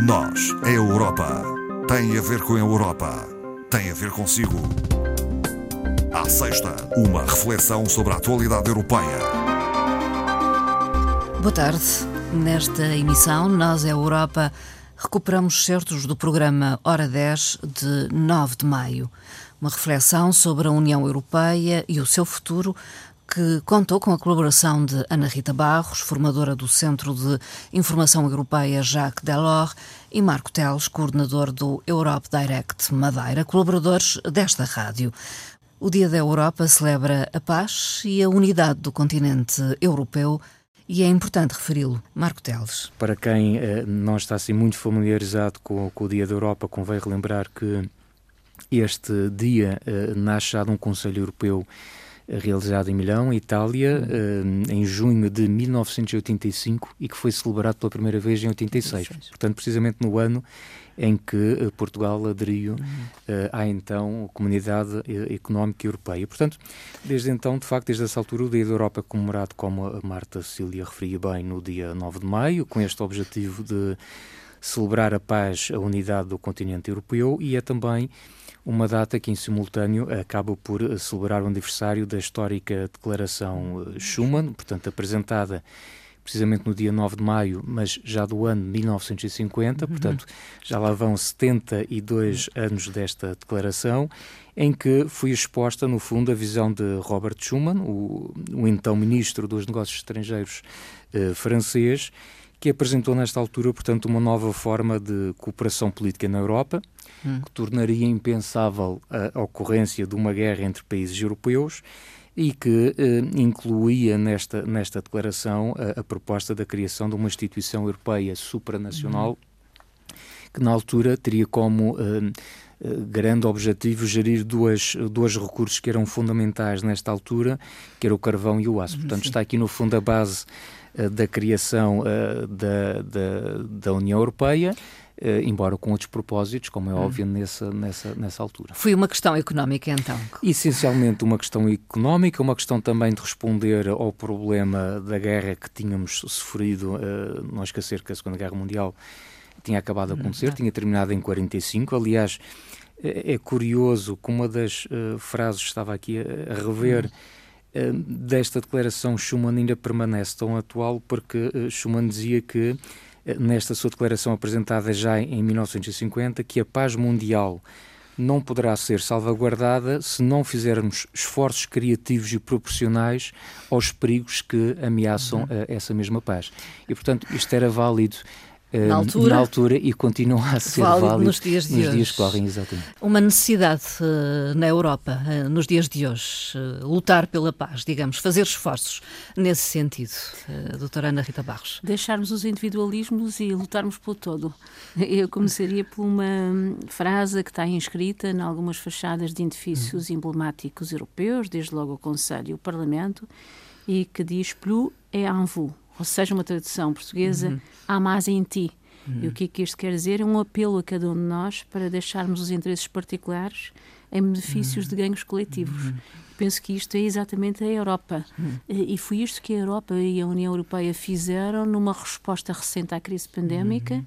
Nós, a Europa, tem a ver com a Europa, tem a ver consigo. À sexta, uma reflexão sobre a atualidade europeia. Boa tarde. Nesta emissão, Nós, a Europa, recuperamos certos do programa Hora 10 de 9 de maio. Uma reflexão sobre a União Europeia e o seu futuro que contou com a colaboração de Ana Rita Barros, formadora do Centro de Informação Europeia Jacques Delors, e Marco Teles, coordenador do Europe Direct Madeira, colaboradores desta rádio. O Dia da Europa celebra a paz e a unidade do continente europeu e é importante referi-lo. Marco Teles. Para quem eh, não está assim muito familiarizado com, com, o Dia da Europa, convém relembrar que este dia eh, nasce já de um Conselho Europeu realizado em Milão, Itália, eh, em junho de 1985 e que foi celebrado pela primeira vez em 86. Portanto, precisamente no ano em que eh, Portugal aderiu uh, à então Comunidade Económica Europeia. Portanto, desde então, de facto, desde essa altura, o Dia da Europa é comemorado, como a Marta Cecília referia bem, no dia 9 de maio, com este objetivo de celebrar a paz, a unidade do continente europeu e é também uma data que, em simultâneo, acaba por celebrar o aniversário da histórica Declaração eh, Schuman, portanto, apresentada precisamente no dia 9 de maio, mas já do ano 1950, uhum. portanto, já lá vão 72 anos desta declaração, em que foi exposta, no fundo, a visão de Robert Schuman, o, o então ministro dos Negócios Estrangeiros eh, francês, que apresentou nesta altura, portanto, uma nova forma de cooperação política na Europa, hum. que tornaria impensável a ocorrência de uma guerra entre países europeus e que eh, incluía nesta, nesta declaração a, a, proposta da criação de uma instituição europeia supranacional hum. que na altura teria como eh, eh, grande objetivo gerir duas, dois recursos que eram fundamentais nesta altura, que era o carvão e o aço. Portanto, Sim. está aqui no fundo a base da criação uh, da, da, da União Europeia Uh, embora com outros propósitos, como é hum. óbvio nessa, nessa, nessa altura. Foi uma questão económica, então? Essencialmente uma questão económica, uma questão também de responder ao problema da guerra que tínhamos sofrido, uh, não esquecer que a Segunda Guerra Mundial tinha acabado de hum, acontecer, hum. tinha terminado em 45, aliás, é, é curioso que uma das uh, frases estava aqui a, a rever uh, desta declaração Schuman ainda permanece tão atual porque uh, Schuman dizia que nesta sua declaração apresentada já em 1950, que a paz mundial não poderá ser salvaguardada se não fizermos esforços criativos e proporcionais aos perigos que ameaçam uhum. essa mesma paz. E, portanto, isto era válido na altura, na altura e continua a ser válido, válido nos dias de nos hoje. dias que correm, exatamente. Uma necessidade uh, na Europa, uh, nos dias de hoje, uh, lutar pela paz, digamos, fazer esforços nesse sentido. doutora Ana Rita Barros. Deixarmos os individualismos e lutarmos pelo todo. Eu começaria por uma frase que está inscrita em algumas fachadas de edifícios uhum. emblemáticos europeus, desde logo o Conselho e o Parlamento, e que diz plus et en vous ou seja, uma tradução portuguesa, uhum. há mais em ti. Uhum. E o que é que isto quer dizer? É um apelo a cada um de nós para deixarmos os interesses particulares em benefícios uhum. de ganhos coletivos. Uhum. Penso que isto é exatamente a Europa. Uhum. E foi isto que a Europa e a União Europeia fizeram numa resposta recente à crise pandémica uhum.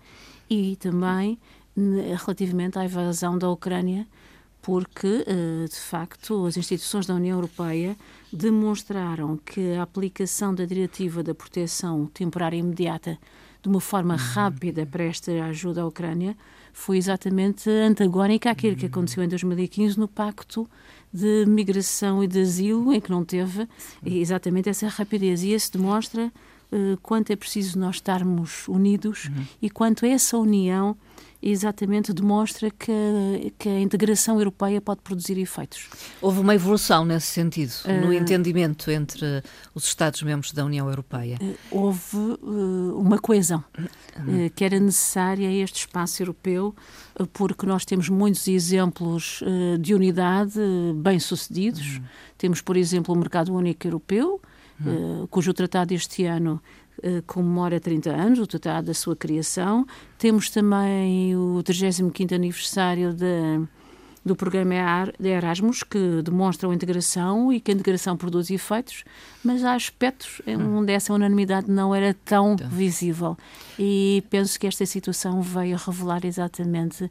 e também relativamente à invasão da Ucrânia porque, eh, de facto, as instituições da União Europeia demonstraram que a aplicação da Diretiva da Proteção Temporária Imediata de uma forma uhum. rápida para esta ajuda à Ucrânia foi exatamente antagónica àquilo que aconteceu em 2015 no Pacto de Migração e de Asilo, em que não teve exatamente essa rapidez. E isso demonstra uh, quanto é preciso nós estarmos unidos uhum. e quanto essa união exatamente demonstra que, que a integração europeia pode produzir efeitos. Houve uma evolução nesse sentido, uh, no entendimento entre os Estados-membros da União Europeia? Uh, houve uh, uma coesão que era necessária a este espaço europeu, porque nós temos muitos exemplos de unidade bem-sucedidos. Uhum. Temos, por exemplo, o Mercado Único Europeu, uhum. cujo tratado este ano uh, comemora 30 anos, o tratado da sua criação. Temos também o 35º aniversário da do programa de Erasmus que demonstram integração e que a integração produz efeitos, mas há aspectos onde essa unanimidade não era tão então. visível. E penso que esta situação veio revelar exatamente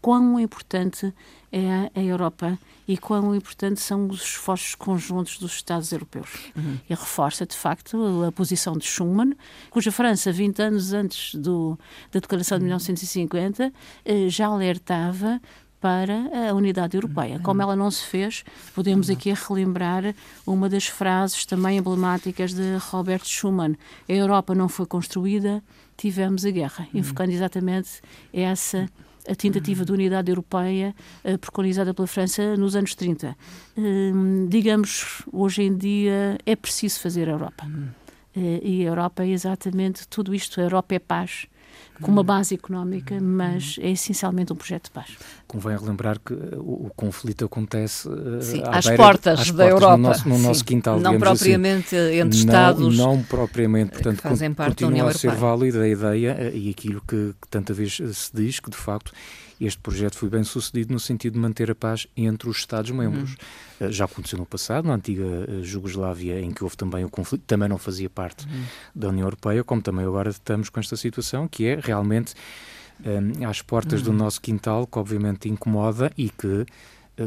quão importante é a Europa e quão importantes são os esforços conjuntos dos Estados europeus. Uhum. E reforça, de facto, a posição de Schuman, cuja França, 20 anos antes do, da Declaração de 1950, eh, já alertava para a unidade europeia. Uhum. Como ela não se fez, podemos aqui relembrar uma das frases também emblemáticas de Robert Schuman: A Europa não foi construída, tivemos a guerra, uhum. enfocando exatamente essa a tentativa de unidade europeia uh, preconizada pela França nos anos 30. Uh, digamos, hoje em dia é preciso fazer a Europa. Uh, e a Europa é exatamente tudo isto. A Europa é paz com uma base económica, mas é essencialmente um projeto de paz. Convém relembrar que o, o conflito acontece Sim, às, beira, portas às, da portas Europa, no nosso, no nosso quintal, não assim. propriamente assim. entre Estados. Não, não propriamente, portanto, fazem parte continua a ser válido a ideia e aquilo que, que tanta vez se diz que de facto este projeto foi bem sucedido no sentido de manter a paz entre os Estados-membros. Uhum. Já aconteceu no passado, na antiga eh, Jugoslávia, em que houve também o conflito, também não fazia parte uhum. da União Europeia, como também agora estamos com esta situação, que é realmente um, eh, às portas uhum. do nosso quintal, que obviamente incomoda e que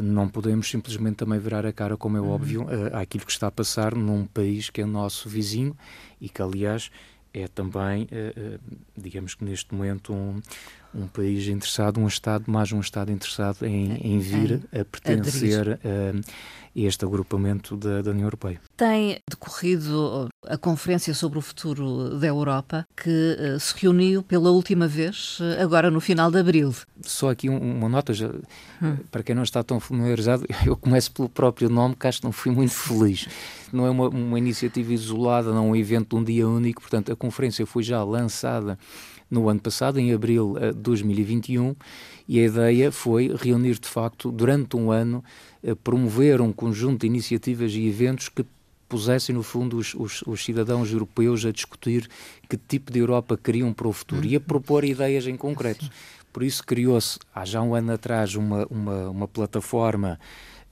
não podemos simplesmente também virar a cara, como é uhum. óbvio, àquilo que está a passar num país que é nosso vizinho e que, aliás, é também, digamos que neste momento, um, um país interessado, um Estado, mais um Estado interessado em, em vir a pertencer a, este agrupamento da, da, União Europeia. Tem decorrido a Conferência sobre o Futuro da Europa, que uh, se reuniu pela última vez, uh, agora no final de abril. Só aqui um, uma nota, já, hum. para quem não está tão familiarizado, eu começo pelo próprio nome, que acho que não fui muito feliz. Não é uma, uma iniciativa isolada, não é um evento de um dia único, portanto, a conferência foi já lançada no ano passado, em abril de 2021, e a ideia foi reunir de facto durante um ano, eh, promover um conjunto de iniciativas e eventos que pusessem, no fundo, os, os, os, cidadãos europeus a discutir que tipo de Europa queriam para o futuro e a propor ideias em concreto. Por isso criou-se, há já um ano atrás, uma, uma, uma plataforma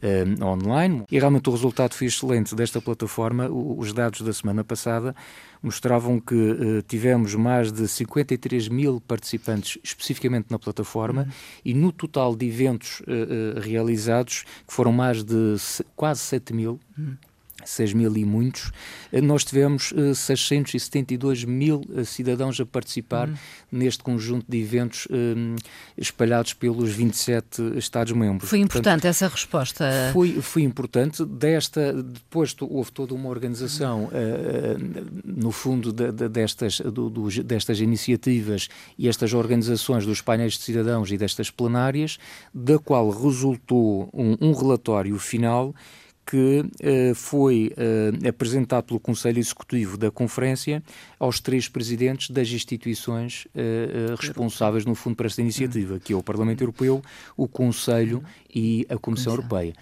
uh, online e realmente o resultado foi excelente desta plataforma. O, os dados da semana passada mostravam que uh, tivemos mais de 53 mil participantes especificamente na plataforma uhum. e no total de eventos uh, realizados, que foram mais de quase 7 mil. Uhum 6 mil e muitos, eh, nós tivemos 672 eh, mil eh, cidadãos a participar uhum. neste conjunto de eventos um, espalhados pelos 27 Estados-membros. Foi importante Portanto, essa resposta? Foi, foi importante. Desta, depois houve toda uma organização, uh, no fundo, de, de, destas, do, do, destas iniciativas e estas organizações dos painéis de cidadãos e destas plenárias, da qual resultou um, um relatório final que uh, foi uh, apresentado pelo Conselho Executivo da Conferência aos três presidentes das instituições uh, responsáveis, no fundo, por esta iniciativa, que é o Parlamento Europeu, o Conselho e a Comissão Europeia.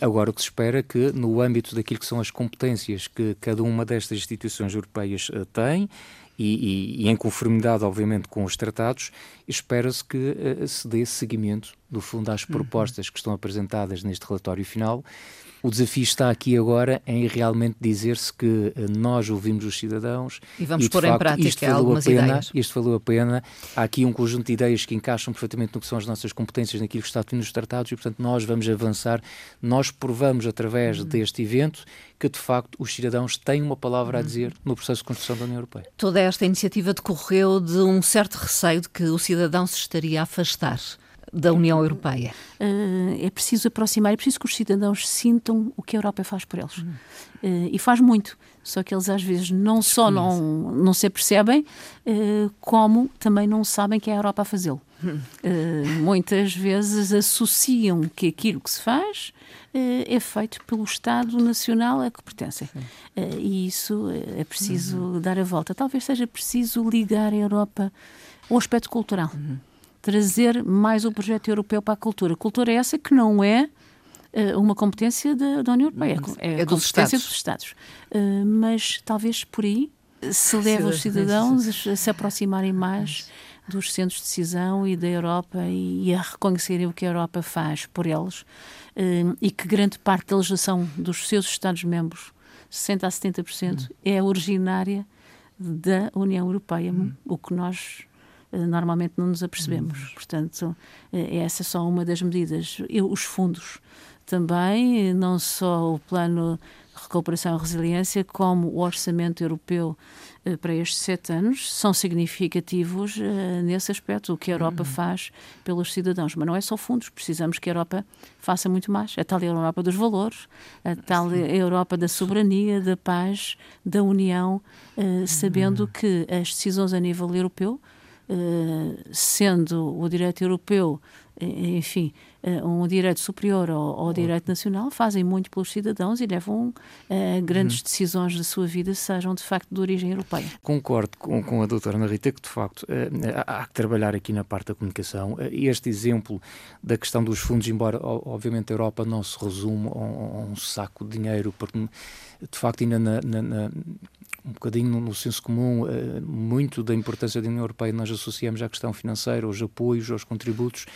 Agora, o que se espera é que, no âmbito daquilo que são as competências que cada uma destas instituições europeias tem, e, e, e, em conformidade, obviamente, com os tratados, espera-se que se dê seguimento, do fundo, às uhum. propostas que estão apresentadas neste relatório final o desafio está aqui agora em realmente dizer-se que eh, nós ouvimos os cidadãos e vamos e, pôr facto, em prática algumas pena, ideias. Isto valeu a pena. Há aqui um conjunto de ideias que encaixam perfeitamente no que são as nossas competências, naquilo que está nos tratados e, portanto, nós vamos avançar. Nós provamos através uhum. deste evento que, de facto, os cidadãos têm uma palavra a uhum. dizer no processo de construção da União Europeia. Toda esta iniciativa decorreu de um certo receio de que o cidadão se estaria a afastar da União Europeia? Uh, é preciso aproximar, é preciso que os cidadãos sintam o que a Europa faz por eles. Uh, e faz muito. Só que eles às vezes não só não, não se apercebem, uh, como também não sabem que é a Europa a fazê-lo. muitas vezes associam que aquilo que se faz é feito pelo Estado Nacional a que pertencem. e isso é preciso uhum. dar a volta. Talvez seja preciso ligar a Europa ao aspecto cultural. Trazer mais o projeto europeu para a cultura. Cultura é essa que não é uh, uma competência da, da União Europeia, é, é, é dos competência Estados. dos Estados. Uh, mas talvez por aí se leve os cidadãos a se aproximarem mais dos centros de decisão e da Europa e, a reconhecerem o que a Europa faz por eles uh, e que grande parte da legislação dos seus Estados-membros, 60% a 70%, uhum. é originária da União Europeia, uhum. o que nós normalmente não nos apercebemos. Uhum. Portanto, essa é só uma das medidas. E os fundos também, não só o plano de recuperação e resiliência, como o orçamento europeu eh, para estes sete anos são significativos nesse aspecto, o que a Europa uhum. faz pelos cidadãos. Mas não é só fundos, precisamos que a Europa faça muito mais. A tal Europa dos valores, a tal Sim. Europa da soberania, da paz, da união, sabendo uhum. que as decisões a nível europeu, sendo o direito europeu enfim, eh, um direito superior ao, ao direito nacional, fazem muito pelos cidadãos e levam uh, grandes uhum. decisões da sua vida, sejam de facto de origem europeia. Concordo com, com a doutora Ana Rita que, de facto, uh, há que trabalhar aqui na parte da comunicação. Uh, este exemplo da questão dos fundos, embora, obviamente, a Europa não se resume a um, a um saco de dinheiro, porque, de facto, ainda na, na, na um bocadinho no, no senso comum, muito da importância da União Europeia nós associamos à questão financeira, aos apoios, aos contributos,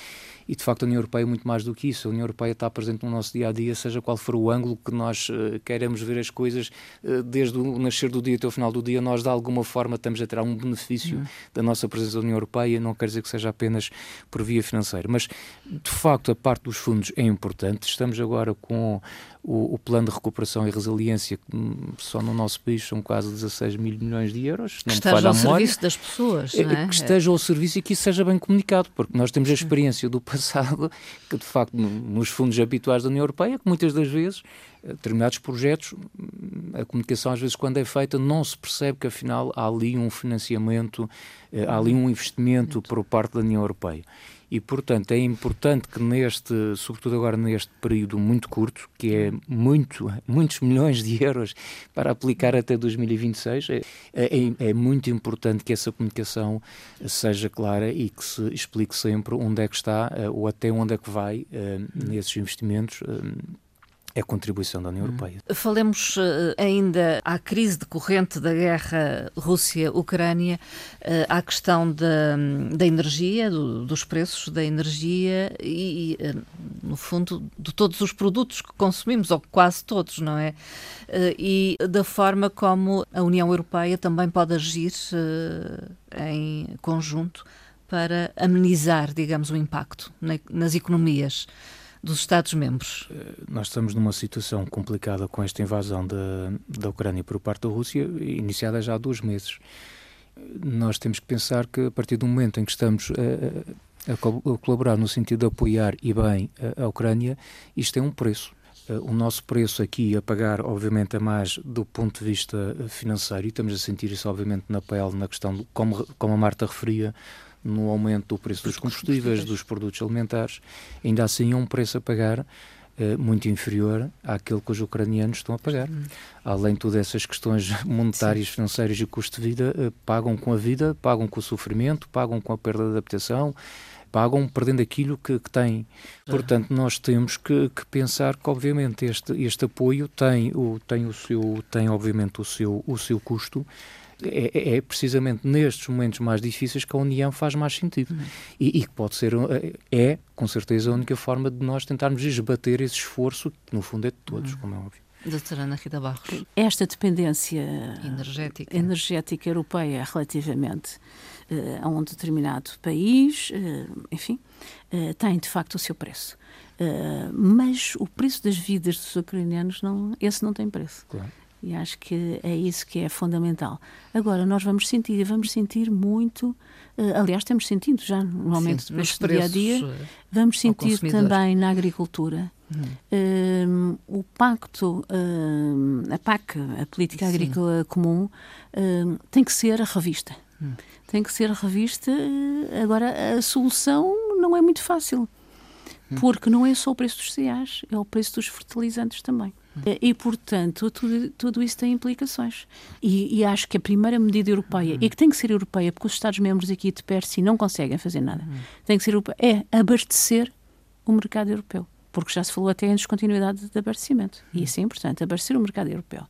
e de facto a União Europeia é muito mais do que isso. A União Europeia está presente no nosso dia a dia, seja qual for o ângulo que nós uh, queiramos ver as coisas, uh, desde o nascer do dia até o final do dia, nós de alguma forma estamos a tirar um benefício uhum. da nossa presença na União Europeia, não quer dizer que seja apenas por via financeira. Mas de facto a parte dos fundos é importante. Estamos agora com o, o, plano de recuperação e resiliência, que hum, só no nosso país são quase 16 mil milhões de euros. Que esteja ao serviço das pessoas, é, é? Que esteja ao serviço e que isso seja bem comunicado, porque nós temos a experiência do passado, que de facto nos fundos habituais da União Europeia, que muitas das vezes eh, determinados projetos, hum, a comunicação às vezes quando é feita não se percebe que afinal há ali um financiamento, eh, há ali um investimento por parte da União Europeia. E, portanto, é importante que neste, sobretudo agora neste período muito curto, que é muito, muitos milhões de euros para aplicar até 2026, é, é, é muito importante que essa comunicação seja clara e que se explique sempre onde é que está eh, ou até onde é que vai eh, nesses investimentos eh, é a contribuição da União Europeia. Falemos uh, ainda à crise decorrente da guerra Rússia-Ucrânia, uh, à questão da, da energia, do, dos preços da energia e, uh, no fundo, de todos os produtos que consumimos, ou quase todos, não é? e da forma como a União Europeia também pode agir em conjunto para amenizar, digamos, o impacto nas economias dos Estados-membros? Eh, nós estamos numa situação complicada com esta invasão da, da Ucrânia por parte da Rússia, iniciada já há dois meses. Nós temos que pensar que a partir do momento em que estamos a, a, colaborar no sentido de apoiar e bem a, a Ucrânia, isto tem um preço eh, o nosso preço aqui a pagar, obviamente, é mais do ponto de vista financeiro, e estamos a sentir isso, obviamente, na pele, na questão, de, como, como a Marta referia, no aumento do preço dos combustíveis, dos produtos alimentares, ainda assim é um preço a pagar eh, muito inferior àquele que os ucranianos estão a pagar. Uhum. Além de todas essas questões monetárias, Sim. financeiras e custo de vida, eh, pagam com a vida, pagam com o sofrimento, pagam com a perda de adaptação, pagam perdendo aquilo que, que têm. Portanto, nós temos que, que, pensar que, obviamente, este, este apoio tem, o, tem, o seu, tem, obviamente, o seu, o seu custo, é, é, é, precisamente nestes momentos mais difíceis que a união faz mais sentido. Uhum. E, e que pode ser, é, é, com certeza, a única forma de nós tentarmos esbater esse esforço, que no fundo é de todos, uhum. como é óbvio. Doutora Ana Rita Barros. Esta dependência energética, energética europeia relativamente uh, a um determinado país, uh, enfim, uh, tem de facto o seu preço. mas o preço das vidas dos ucranianos, não, esse não tem preço. Claro. E acho que é isso que é fundamental. Agora, nós vamos sentir, e vamos sentir muito, uh, aliás, temos sentido já no aumento Sim, do dia a dia, eh, vamos sentir também na agricultura. Uhum. Uh, o pacto, uh, a PAC, a Política Sim. Agrícola Comum, tem que ser revista. Tem que ser revista. Agora, a solução não é muito fácil, hum. porque não é só o preço dos cereais, é o preço dos fertilizantes também. E, portanto, tudo, tudo isso tem implicações. E, e, acho que a primeira medida europeia, e que tem que ser europeia, porque os Estados-membros aqui de per si não conseguem fazer nada, tem que ser europeia, é abastecer o mercado europeu. Porque já se falou até em descontinuidade de abastecimento. E isso é importante, abastecer o mercado europeu.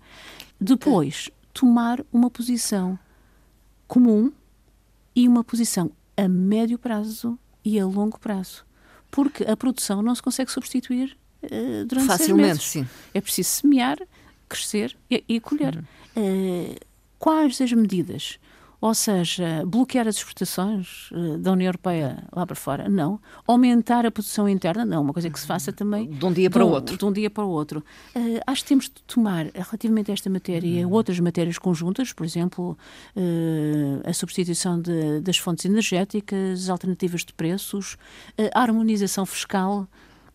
Depois, tomar uma posição comum e uma posição a médio prazo e a longo prazo. Porque a produção não se consegue substituir uh, durante Facilmente, sim. É preciso semear, crescer e, e colher. Uhum. Uh, quais as medidas ou seja, bloquear as exportações uh, da União Europeia lá para fora? Não. Aumentar a produção interna? Não. Uma coisa que se faça também. De um dia para o outro. De um dia para o outro. Uh, acho que temos de tomar, relativamente a esta matéria e uhum. outras matérias conjuntas, por exemplo, uh, a substituição de, das fontes energéticas, alternativas de preços, a harmonização fiscal.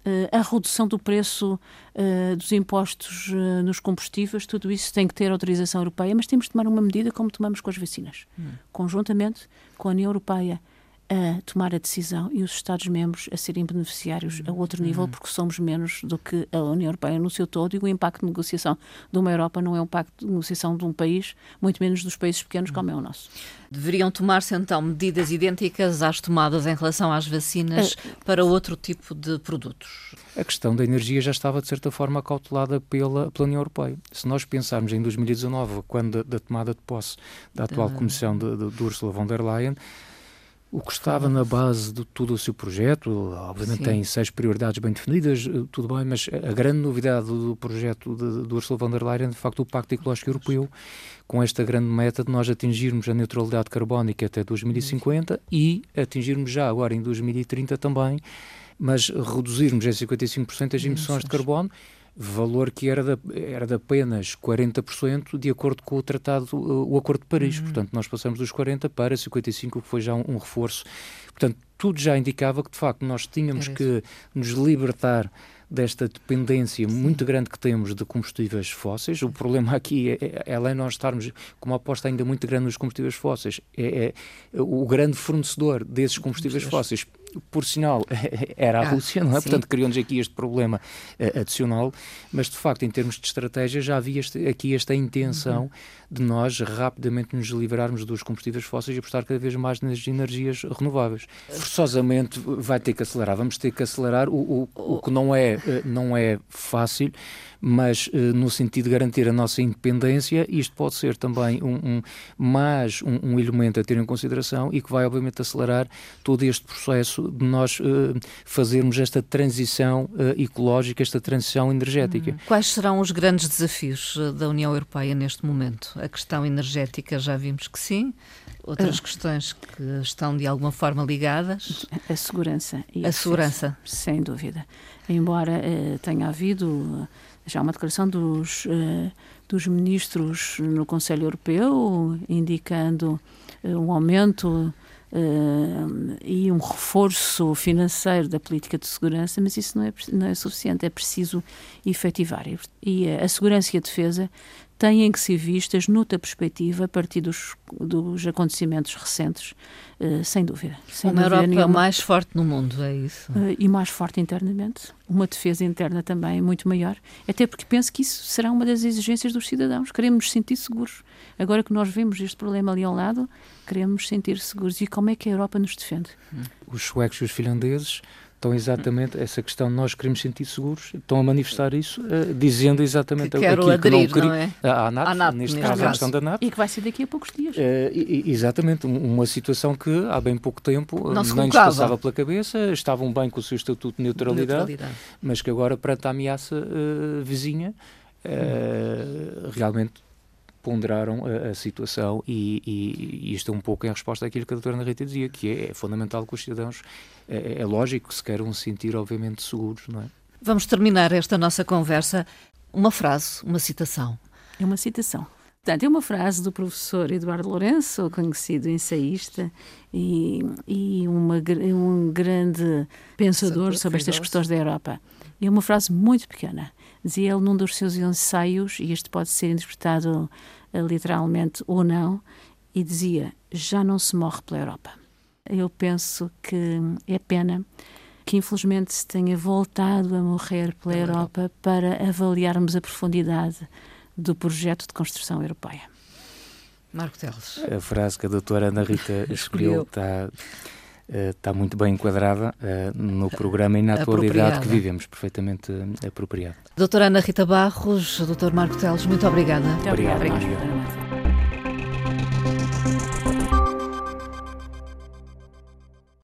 Eh, a redução do preço uh, dos impostos uh, nos combustíveis, tudo isso tem que ter autorização europeia, mas temos de tomar uma medida como tomamos com as vacinas, hum. conjuntamente com a União Europeia a tomar a decisão e os Estados-membros a serem beneficiários a outro nível, uhum. porque somos menos do que a União Europeia no seu todo e o impacto de negociação de uma Europa não é um impacto de negociação de um país, muito menos dos países pequenos como é o nosso. Deveriam tomar-se então medidas idênticas às tomadas em relação às vacinas uh, para outro tipo de produtos? A questão da energia já estava, de certa forma, cautelada pela, pela União Europeia. Se nós pensarmos em 2019, quando da, da tomada de posse da atual Comissão de, de, de Ursula von der Leyen, o que estava na base de todo o seu projeto, obviamente Sim. tem seis prioridades bem definidas, eh, tudo bem, mas a grande novidade do projeto de, de Ursula von der Leyen é, de facto, o Pacto Ecológico Europeu, com esta grande meta de nós atingirmos a neutralidade carbónica até 2050 e atingirmos já agora em 2030 também, mas reduzirmos em 55% as emissões de carbono valor que era de, era de apenas 40% de acordo com o tratado, o Acordo de Paris. Uhum. Portanto, nós passamos dos 40 para 55, que foi já um, um reforço. Portanto, tudo já indicava que, de facto, nós tínhamos que nos libertar desta dependência Sim. muito grande que temos de combustíveis fósseis. O problema aqui é, é além de nós estarmos com uma aposta ainda muito grande nos combustíveis fósseis, é, é o grande fornecedor desses combustíveis fósseis por sinal, era a ah, Rússia, não é? Sim. Portanto, criou-nos aqui este problema uh, adicional, mas de facto, em termos de estratégia, já havia este, aqui esta intenção uhum. de nós rapidamente nos livrarmos dos combustíveis fósseis e apostar cada vez mais nas energias renováveis. Forçosamente vai ter que acelerar, vamos ter que acelerar, o, o, o que não é, eh, não é fácil, mas uh, no sentido de garantir a nossa independência, isto pode ser também um, um mais um, um, elemento a ter em consideração e que vai obviamente acelerar todo este processo de nós uh, fazermos esta transição uh, ecológica, esta transição energética. Uhum. Quais serão os grandes desafios da União Europeia neste momento? A questão energética já vimos que sim, outras questões que estão de alguma forma ligadas? A segurança. a segurança. Sem dúvida. Embora tenha havido já uma declaração dos, uh, dos ministros no Conselho Europeu, indicando uh, um aumento uh, e um reforço financeiro da política de segurança, mas isso não é, não é suficiente, é preciso efetivar. E a segurança e a defesa têm que ser vistas noutra perspectiva a partir dos, dos acontecimentos recentes, uh, sem dúvida. Sem uma dúvida Europa nenhuma. mais forte no mundo, é isso? Uh, e mais forte internamente, uma defesa interna também muito maior, até porque penso que isso será uma das exigências dos cidadãos. Queremos nos sentir seguros. Agora que nós vemos este problema ali ao lado, queremos nos sentir seguros. E como é que a Europa nos defende? Os suecos e os finlandeses estão exatamente essa questão nós queremos sentir seguros estão a manifestar isso uh, dizendo exatamente que aquilo aderir, que não queria. não é? a ANAT, ANAT neste caso a questão da ANAT e que vai ser daqui a poucos dias. Uh, exatamente uma situação que há bem pouco tempo não nem lhes passava pela cabeça estavam bem com o seu estatuto de neutralidade, neutralidade. mas que agora perante a ameaça uh, vizinha realmente ponderaram a, a situação e, e, e, isto é um pouco em resposta àquilo que a doutora Ana Rita dizia, que é, é fundamental que os cidadãos, é, é lógico, se queiram sentir obviamente seguros, não é? Vamos terminar esta nossa conversa. Uma frase, uma citação. É uma citação. Portanto, é uma frase do professor Eduardo Lourenço, conhecido ensaísta e, e uma, um grande pensador sobre estas questões da Europa. É uma frase muito pequena. Dizia ele num dos seus ensaios, e este pode ser interpretado eh, literalmente ou não, e dizia: Já não se morre pela Europa. Eu penso que é pena que infelizmente se tenha voltado a morrer pela Europa para avaliarmos a profundidade do projeto de construção europeia. Marco Teles. A frase que a doutora Ana Rita escolheu está está muito bem enquadrada uh, no programa e na atualidade que vivemos, perfeitamente uh, apropriado. Doutora Ana Rita Barros, doutor Marco Teles, muito obrigada. Muito obrigado. obrigado.